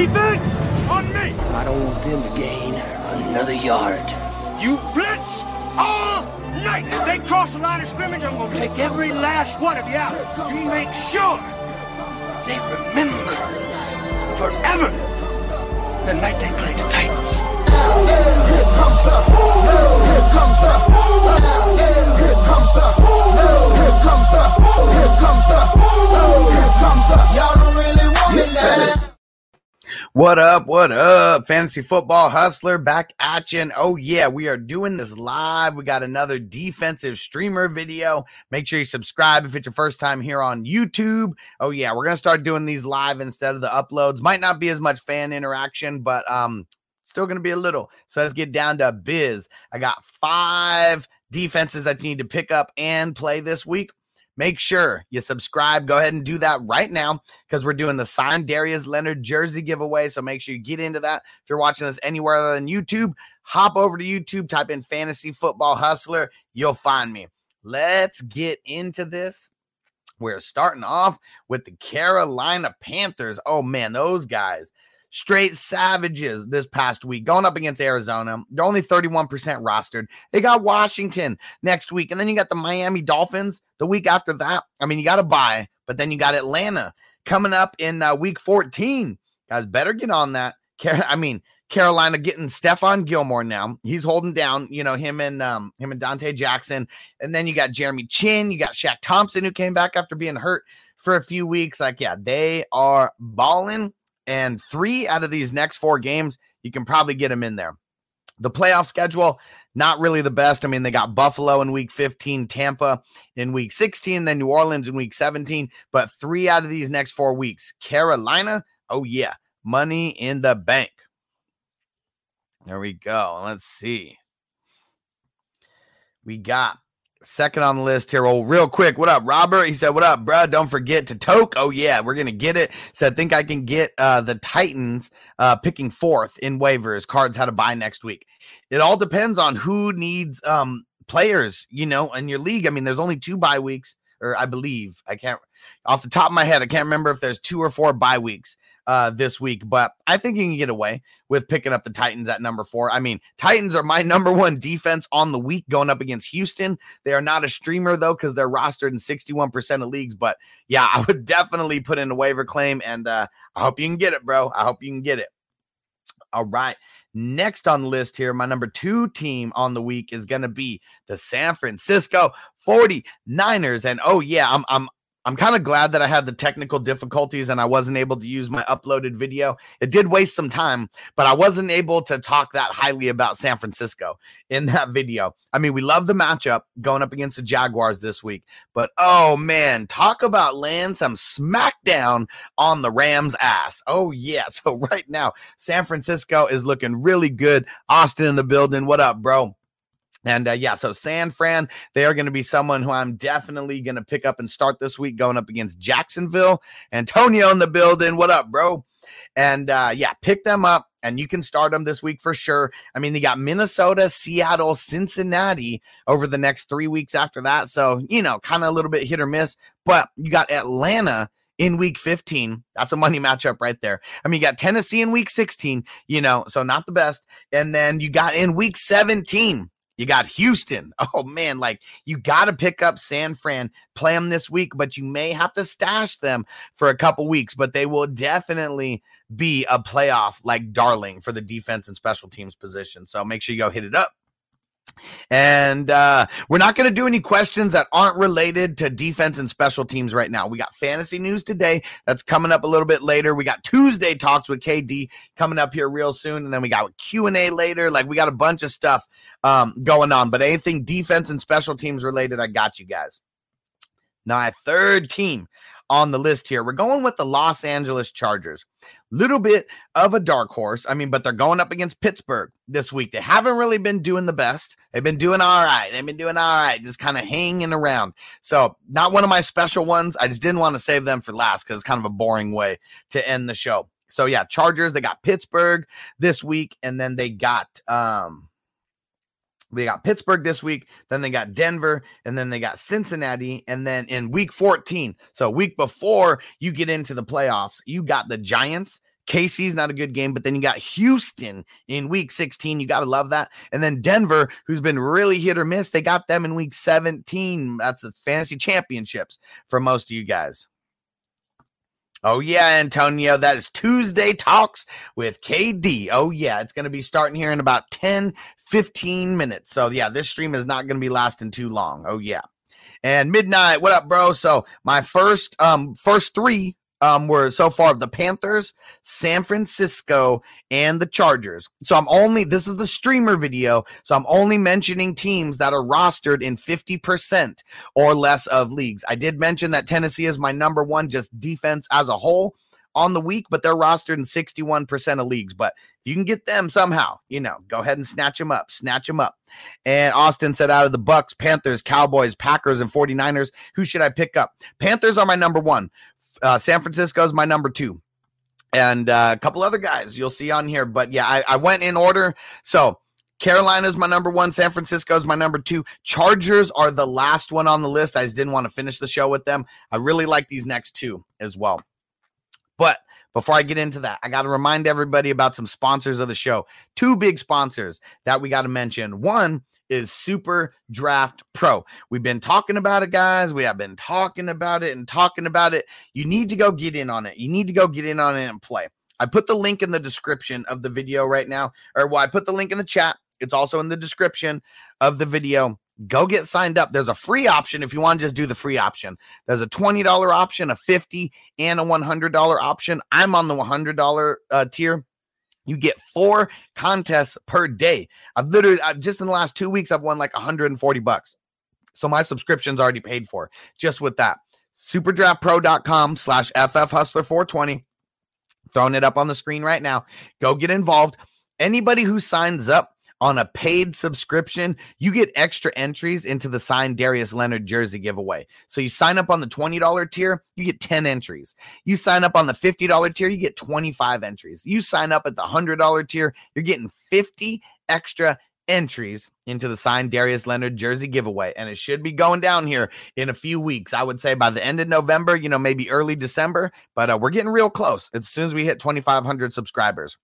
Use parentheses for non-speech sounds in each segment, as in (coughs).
Defense on me. I don't want them to gain another yard. You blitz all night. If they cross the line of scrimmage, I'm gonna take every last one of you out. You make sure they remember forever the night they played the Titans. Here comes the, here comes the, here comes the, here comes the, here comes the, here comes the. Y'all don't really want it now. What up? What up? Fantasy football hustler back at you. And oh, yeah, we are doing this live. We got another defensive streamer video. Make sure you subscribe if it's your first time here on YouTube. Oh, yeah, we're going to start doing these live instead of the uploads. Might not be as much fan interaction, but um, still going to be a little. So let's get down to biz. I got five defenses that you need to pick up and play this week. Make sure you subscribe. Go ahead and do that right now because we're doing the signed Darius Leonard jersey giveaway. So make sure you get into that. If you're watching this anywhere other than YouTube, hop over to YouTube, type in Fantasy Football Hustler. You'll find me. Let's get into this. We're starting off with the Carolina Panthers. Oh man, those guys straight savages this past week going up against Arizona. They're only 31% rostered. They got Washington next week. And then you got the Miami Dolphins the week after that. I mean, you got to buy, but then you got Atlanta coming up in uh, week 14. Guys, better get on that. I mean, Carolina getting Stephon Gilmore now. He's holding down, you know, him and um him and Donte Jackson. And then you got Jeremy Chinn, you got Shaq Thompson who came back after being hurt for a few weeks. Like, yeah, they are balling and three out of these next four games, you can probably get them in there. The playoff schedule, not really the best. I mean, they got Buffalo in week 15, Tampa in week 16, then New Orleans in week 17. But three out of these next four weeks, Carolina, oh, yeah, money in the bank. There we go. Let's see. We got second on the list here. Oh, real quick, what up, Robert? He said, "What up, bro? Don't forget to toke." Oh yeah, we're gonna get it. So I think I can get uh, the Titans uh, picking fourth in waivers. Cards how to buy next week. It all depends on who needs um, players, you know, in your league. I mean, there's only two bye weeks, or I believe I can't off the top of my head, I can't remember if there's two or four bye weeks uh, this week, but I think you can get away with picking up the Titans at number four. I mean, Titans are my (laughs) number one defense on the week going up against Houston. They are not a streamer though because they're rostered in 61% of leagues. But yeah, (laughs) I would definitely put in a waiver claim, and uh, I hope you can get it, bro. I hope you can get it. All right. Next on the list here, my number two team on the week is going to be the San Francisco 49ers. And oh, yeah, I'm, I'm I'm kind of glad that I had the technical difficulties and I wasn't able to use my uploaded video. It did waste some time, but I wasn't able to talk that highly about San Francisco in that video. I mean, we love the matchup going up against the Jaguars this week, but oh man, talk about laying some smackdown on the Rams' ass. Oh, yeah. (laughs) So, right now, San Francisco is looking really good. Austin in the building. What up, bro? And uh, yeah, so San Fran, they are going to be someone who I'm definitely going to pick up and start this week going up against Jacksonville. Antonio in the building. What up, bro? And uh, yeah, pick them up and you can start them this week for sure. I mean, they got Minnesota, Seattle, Cincinnati over the next three weeks after that. So, you know, kind of a little bit hit or miss, but you got Atlanta in week 15. That's a money matchup right there. I mean, you got Tennessee in week 16, you know, so not the best. And then you got in week 17. You got Houston. (laughs) Oh man, like you got to pick up San Fran, play them this week, but you may have to stash them for a couple weeks, but they will definitely be a playoff like darling for the defense and special teams position. So make sure you go hit it up. And uh, we're not going to do any questions that aren't related to defense and special teams right now. We got fantasy news today that's coming up a little bit later. We got Tuesday talks with KD coming up here real soon, and then we got Q and A later. Like we got a bunch of stuff um, going on. But anything defense and special teams related, I got you guys. Now, a third team on the list here. We're going with the Los Angeles Chargers. Little bit of a dark horse. I mean, but they're going up against Pittsburgh this week. They haven't really been doing the best. They've been doing all right. They've been doing all right, just kind of hanging around. So, not one of my special ones. I just didn't want to save them for last because it's kind of a boring way to end the show. So, yeah, Chargers, they got Pittsburgh this week, and then they got um they got Pittsburgh this week, then they got Denver, and then they got Cincinnati, and then in week 14, so week before you get into the playoffs, you got the Giants, KC's not a good game, but then you got Houston in week 16. You got to love that. And then Denver, who's been really hit or miss, they got them in week 17. That's the fantasy championships for most of you guys. Oh, yeah, Antonio, that is Tuesday Talks with KD. Oh, yeah, it's going to be starting here in about 10, 15 minutes. So, yeah, this stream is not going to be lasting too long. Oh, yeah. And midnight, what up, bro? So, my first um first three um, were so far the Panthers, San Francisco, and the Chargers. So I'm only, this is the streamer video. So I'm only mentioning teams that are rostered in 50% or less of leagues. I did mention that Tennessee is my number one, just defense as a whole on the week, but they're rostered in 61% of leagues. But if you can get them somehow, you know, go ahead and snatch them up, snatch them up. And Austin said out of the Bucks, Panthers, Cowboys, Packers, and 49ers, who should I pick up? Panthers are my number one. Uh, San Francisco is my number two, and uh, a couple other guys you'll see on here. But yeah, I, I went in order. So Carolina is my number one. San Francisco is my number two. Chargers are the last one on the list. I just didn't want to finish the show with them. I really like these next two as well. But before I get into that, I got to remind everybody about some sponsors of the show. Two big sponsors that we got to mention. One is Super Draft Pro. We've been talking about it, guys. We have been talking about it and talking about it. You need to go get in on it. You need to go get in on it and play. I put the link in the description of the video right now, or well, I put the link in the chat. It's also in the description of the video. Go get signed up. There's a free option if you want to just do the free option. There's a $20 option, a 50 and a $100 option. I'm on the $100 uh, tier. You get four contests per day. I've literally I've, just in the last two weeks, I've won like 140 bucks. So my subscription's already paid for just with that. Superdraftpro.com slash FF Hustler 420. Throwing it up on the screen right now. Go get involved. Anybody who signs up on a paid subscription, you get extra entries into the signed Darius Leonard jersey giveaway. So you sign up on the $20 tier, you get 10 entries. You sign up on the $50 tier, you get 25 entries. You sign up at the $100 tier, you're getting 50 extra entries into the signed Darius Leonard jersey giveaway. And it should be going down here in a few weeks. I would say by the end of November, you know, maybe early December, but uh, we're getting real close as soon as we hit 2,500 subscribers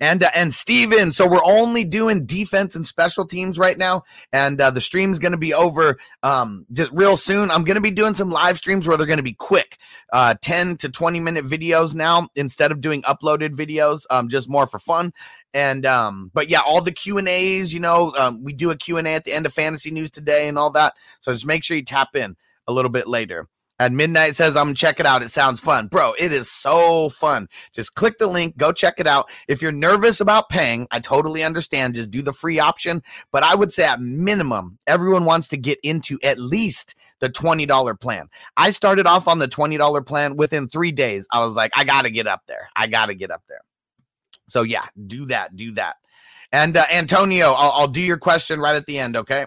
and uh, and Steven. So we're only doing defense and special teams right now, and uh, the stream's going to be over um, just real soon. I'm going to be doing some live streams where they're going to be quick, uh, 10 to 20 minute videos now instead of doing uploaded videos, um, just more for fun. And um, but yeah, all the Q and A's, you know, um, we do a Q and A at the end of fantasy news today and all that. So just make sure you tap in a little bit later at midnight says i'm check it out. It sounds fun. Bro it is so fun. Just click the link go check it out. If you're nervous about paying i totally understand. Just do the free option. But i would say at minimum everyone wants to get into at least the $20 plan. I started off on the $20 plan within three days. I was like i gotta get up there. I gotta get up there. So yeah do that do that. And uh, antonio I'll, I'll do your question right at the end okay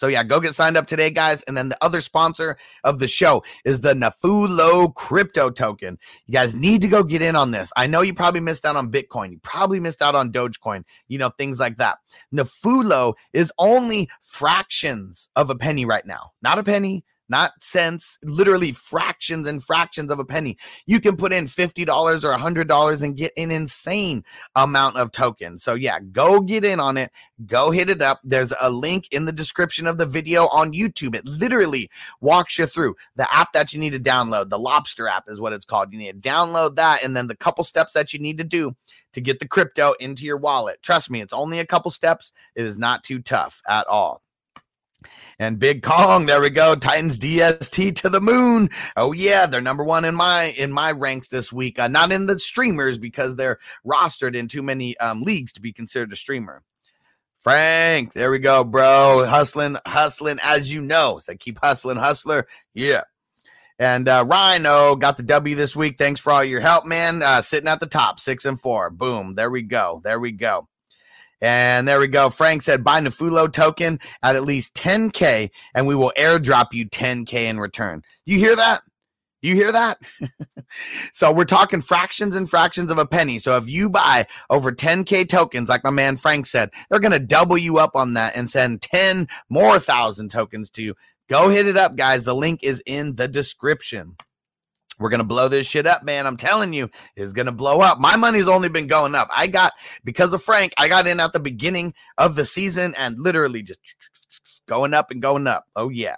So yeah, go get signed up today, guys. And then the other sponsor of the show is the Nafulo crypto token. You guys need to go get in on this. I know you probably missed out on Bitcoin. You probably missed out on Dogecoin, you know, things like that. Nafulo is only fractions of a penny right now. Not a penny, not cents, literally fractions and fractions of a penny. You can put in $50 or $100 and get an insane amount of tokens. So, yeah, go get in on it. Go hit it up. There's a link in the description of the video on YouTube. It literally walks you through the app that you need to download. The Lobster app is what it's called. You need to download that and then the couple steps that you need to do to get the crypto into your wallet. Trust me, it's only a couple steps. It is not too tough at all. And Big Kong, there we go. Titans DST to the moon. Oh yeah, they're number one in my in my ranks this week. Uh, not in the streamers because they're rostered in too many um, leagues to be considered a streamer. Frank, there we go, bro. Hustling, hustling, as you know. So keep hustling, hustler. Yeah. And uh, Rhino got the W this week. Thanks for all your help, man. Uh, sitting at the top, six and four. Boom. There we go. There we go. And there we go. Frank said, buy Nafulo token at at least 10K, and we will airdrop you 10K in return. You hear that? You hear that? (laughs) so we're talking fractions and fractions of a penny. So if you buy over 10K tokens, like my man Frank said, they're going to double you up on that and send 10 more thousand tokens to you. Go hit it up, guys. The link is in the description. We're to blow this shit up, man. I'm telling you, it's to blow up. My money's only been going up. I got, because of Frank, I got in at the beginning of the season and literally just (tsk) going up and going up. Oh, yeah.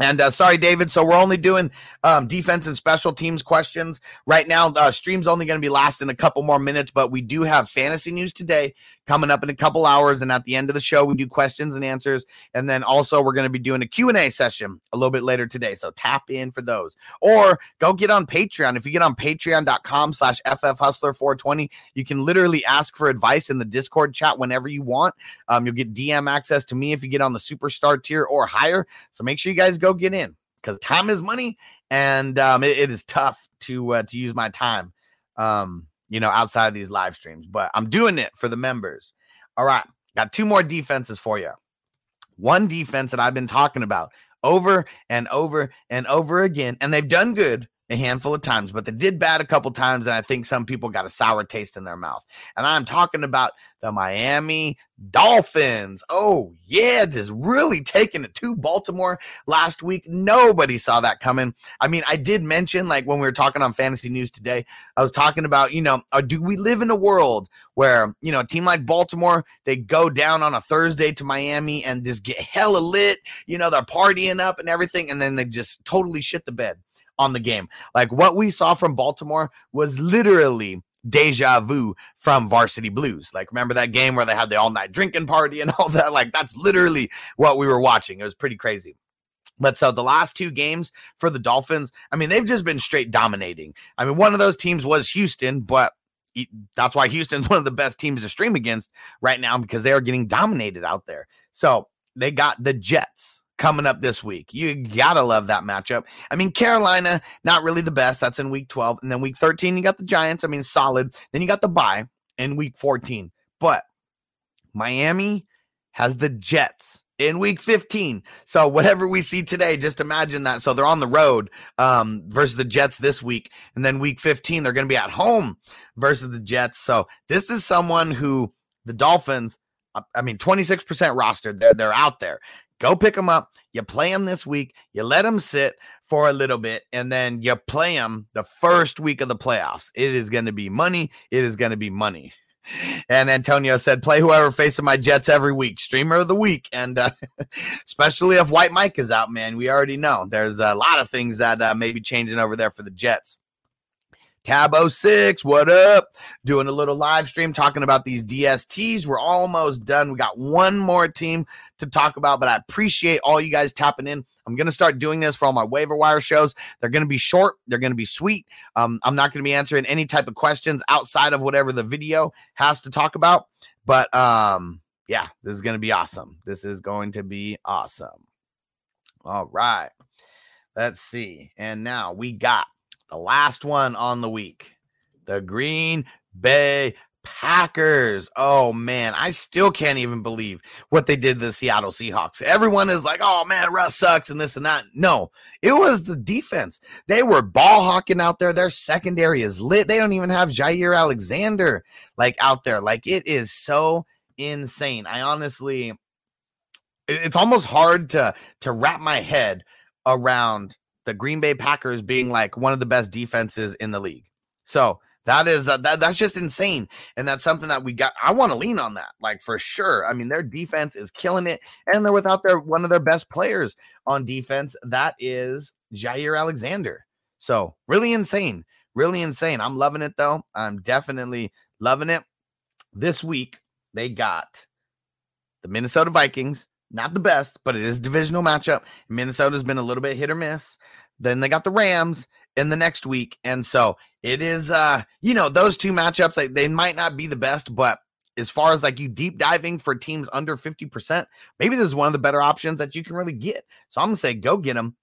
And uh, sorry, David. So we're only doing um, defense and special teams questions right now. Uh, stream's only going to be lasting a couple more minutes, but we do have fantasy news today coming up in a couple hours. And at the end of the show, we do questions and answers. And then also we're going to be doing a Q&A session a little bit later today. So tap in for those or go get on Patreon. If you get on patreon.com slash FFHustler420, you can literally ask for advice in the Discord chat whenever you want. Um, you'll get DM access to me if you get on the superstar tier or higher. So make sure you guys go get in because time is money and um, it, it is tough to uh, to use my time. Um, you know, outside of these live streams, but I'm doing it for the members. All right. Got two more defenses for you. One defense that I've been talking about over and over and over again, and they've done good a handful of times, but they did bad a couple times, and I think some people got a sour taste in their mouth. And I'm talking about the Miami Dolphins. Oh, yeah, just really taking it to Baltimore last week. Nobody saw that coming. I mean, I did mention, like, when we were talking on fantasy news today, I was talking about, you know, uh, do we live in a world where, you know, a team like Baltimore, they go down on a Thursday to Miami and just get hella lit, you know, they're partying up and everything, and then they just totally shit the bed on the game. Like what we saw from Baltimore was literally deja vu from Varsity Blues. Like, remember that game where they had the all night drinking party and (laughs) all that? Like, that's literally what we were watching. It was pretty crazy. But so the last two games for the Dolphins, I mean, they've just been straight dominating. I mean, one of those teams was Houston, but that's why Houston's (laughs) one of the best teams to stream against right now because they are getting dominated out there. So they got the Jets coming up this week. You gotta love that matchup. I mean, Carolina, not really the best. That's in week 12. And then week 13, you got the Giants. I mean, solid. Then you got the bye in week 14. But Miami has the Jets in week 15. So whatever we see today, just imagine that. So they're on the road um, versus the Jets this week. And then week 15, they're going to be at home versus the Jets. So this is someone who the Dolphins, I mean, 26% rostered. They're, they're out there. Go pick them up. You play them this week. You let them sit for a little bit, and then you play them the first week of the playoffs. It is going to be money. It is going to be money. And Antonio said, play whoever facing my Jets every week, streamer of the week. And uh, (laughs) especially if White Mike is out, man, we already know there's a lot of things that uh, may be changing over there for the Jets. Tab 06, what up? Doing a little live stream talking about these DSTs. We're almost done. We got one more team to talk about, but I appreciate all you guys tapping in. I'm going to start doing this for all my waiver wire shows. They're going to be short, they're going to be sweet. Um, I'm not going to be answering any type of questions outside of whatever the video has to talk about. But um, yeah, this is going to be awesome. This is going to be awesome. All right. Let's see. And now we got the last one on the week, the Green Bay Packers. Oh man, I still can't even believe what they did to the Seattle Seahawks. Everyone is like, oh man, Russ sucks and this and that. No, it was the defense. They were ball hawking out there. Their secondary is lit. They don't even have Jaire Alexander like out there. Like it is so insane. I honestly, it's almost hard to to wrap my head around the Green Bay Packers being like one of the best defenses in the league. So that is uh, that, that's just insane, and that's something that we got. I want to lean on that, like for sure. I mean, their defense is killing it, and they're without their one of their best players on defense. That is Jaire Alexander. So really insane, really insane. I'm loving it though. I'm definitely loving it. This week they got the Minnesota Vikings. Not the best, but it is divisional matchup. Minnesota's been a little bit hit or miss. Then they got the Rams in the next week. And so it is uh, you know, those two matchups, they, they might not be the best, but as far as like you deep diving for teams under 50%, maybe this is one of the better options that you can really get. So I'm gonna say go get them.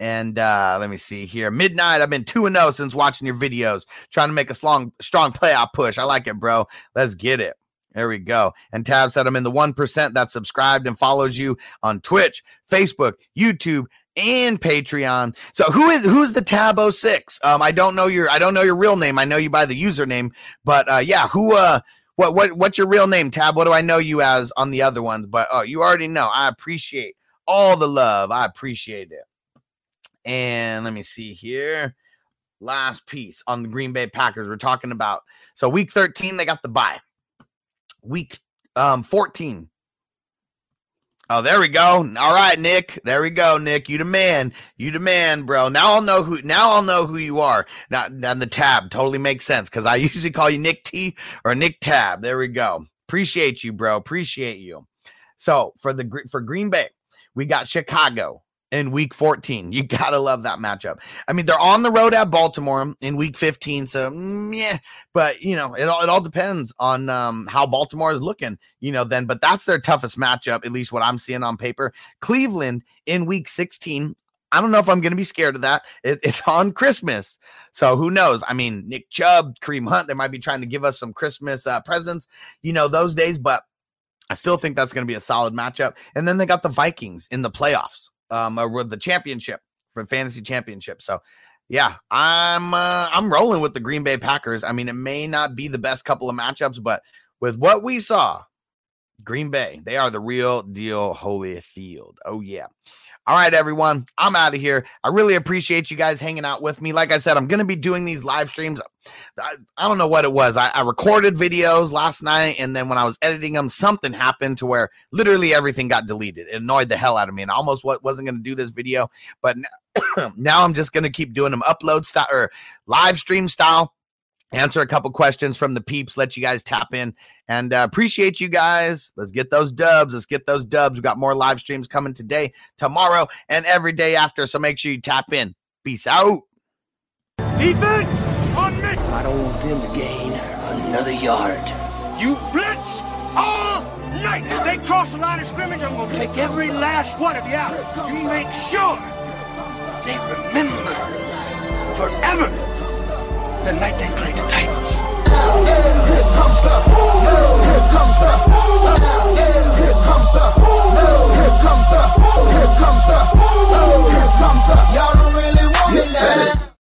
And uh, let me see here. Midnight, I've been 2 0 since watching your videos, trying to make a strong, strong playoff push. I like it, bro. Let's get it. There we go. And Tab said I'm in the 1% that subscribed and follows you on Twitch, Facebook, YouTube, and Patreon. So who is who's the Tab 06? Um, I don't know your I don't know your real name. I know you by the username, but uh yeah, who uh what what what's your real name, Tab? What do I know you as on the other ones? But oh, you already know. I appreciate all the love. I appreciate it. And let me see here. Last piece on the Green Bay Packers. We're talking about so week 13, they got the bye. Week um 14. Oh, there we go. All right, Nick. There we go, Nick. You the man. You the man, bro. Now I'll know who. Now I'll know who you are. Now, then the tab totally makes sense because I (laughs) usually call you Nick T or Nick Tab. There we go. Appreciate you, bro. Appreciate you. So for the for Green Bay, we got Chicago in week 14. You (laughs) got to love that matchup. I mean, they're on the road at Baltimore in week 15. So, mm, yeah, but you know, it all, it all depends on um, how Baltimore is looking, you know, then, but that's their toughest matchup, at least what I'm seeing on paper. Cleveland in week 16. I don't know if I'm going to be scared of that. It, (laughs) it's on Christmas. So who knows? I mean, Nick Chubb, Kareem Hunt, they might be trying to give us some Christmas uh, presents, you know, those days, but I still think that's going to be a solid matchup. And then they got the Vikings in the playoffs um, or the championship for fantasy championship. So, yeah, I'm uh, I'm rolling with the Green Bay Packers. I mean, it may not be the best couple of matchups, but with what we saw, Green Bay, they are the real deal, Holyfield. Oh yeah. All right, everyone. I'm out of here. I really appreciate you guys hanging out with me. Like I said, I'm going to be doing these live streams. I, I don't know what it was. I, I, recorded videos last night, and then when I was editing them, something happened to where literally everything got deleted. It annoyed the hell out of me, and I almost wasn't going to do this video. But now, (coughs) now I'm just going to keep doing them upload style or live stream style answer a couple questions from the peeps, let you guys tap in, and uh, appreciate you guys. Let's get those dubs. Let's get those dubs. We got more live streams coming today, tomorrow, and every day after. So make sure you tap in. Peace out. Defense on me. I don't want them to gain another yard. You blitz all night. If they cross the line of scrimmage, I'm gonna take every last one of you out. You make sure they remember forever the night they played the Titans. Here comes the, here comes the, here comes the, here comes the, here comes the, here comes the, y'all don't really want it now.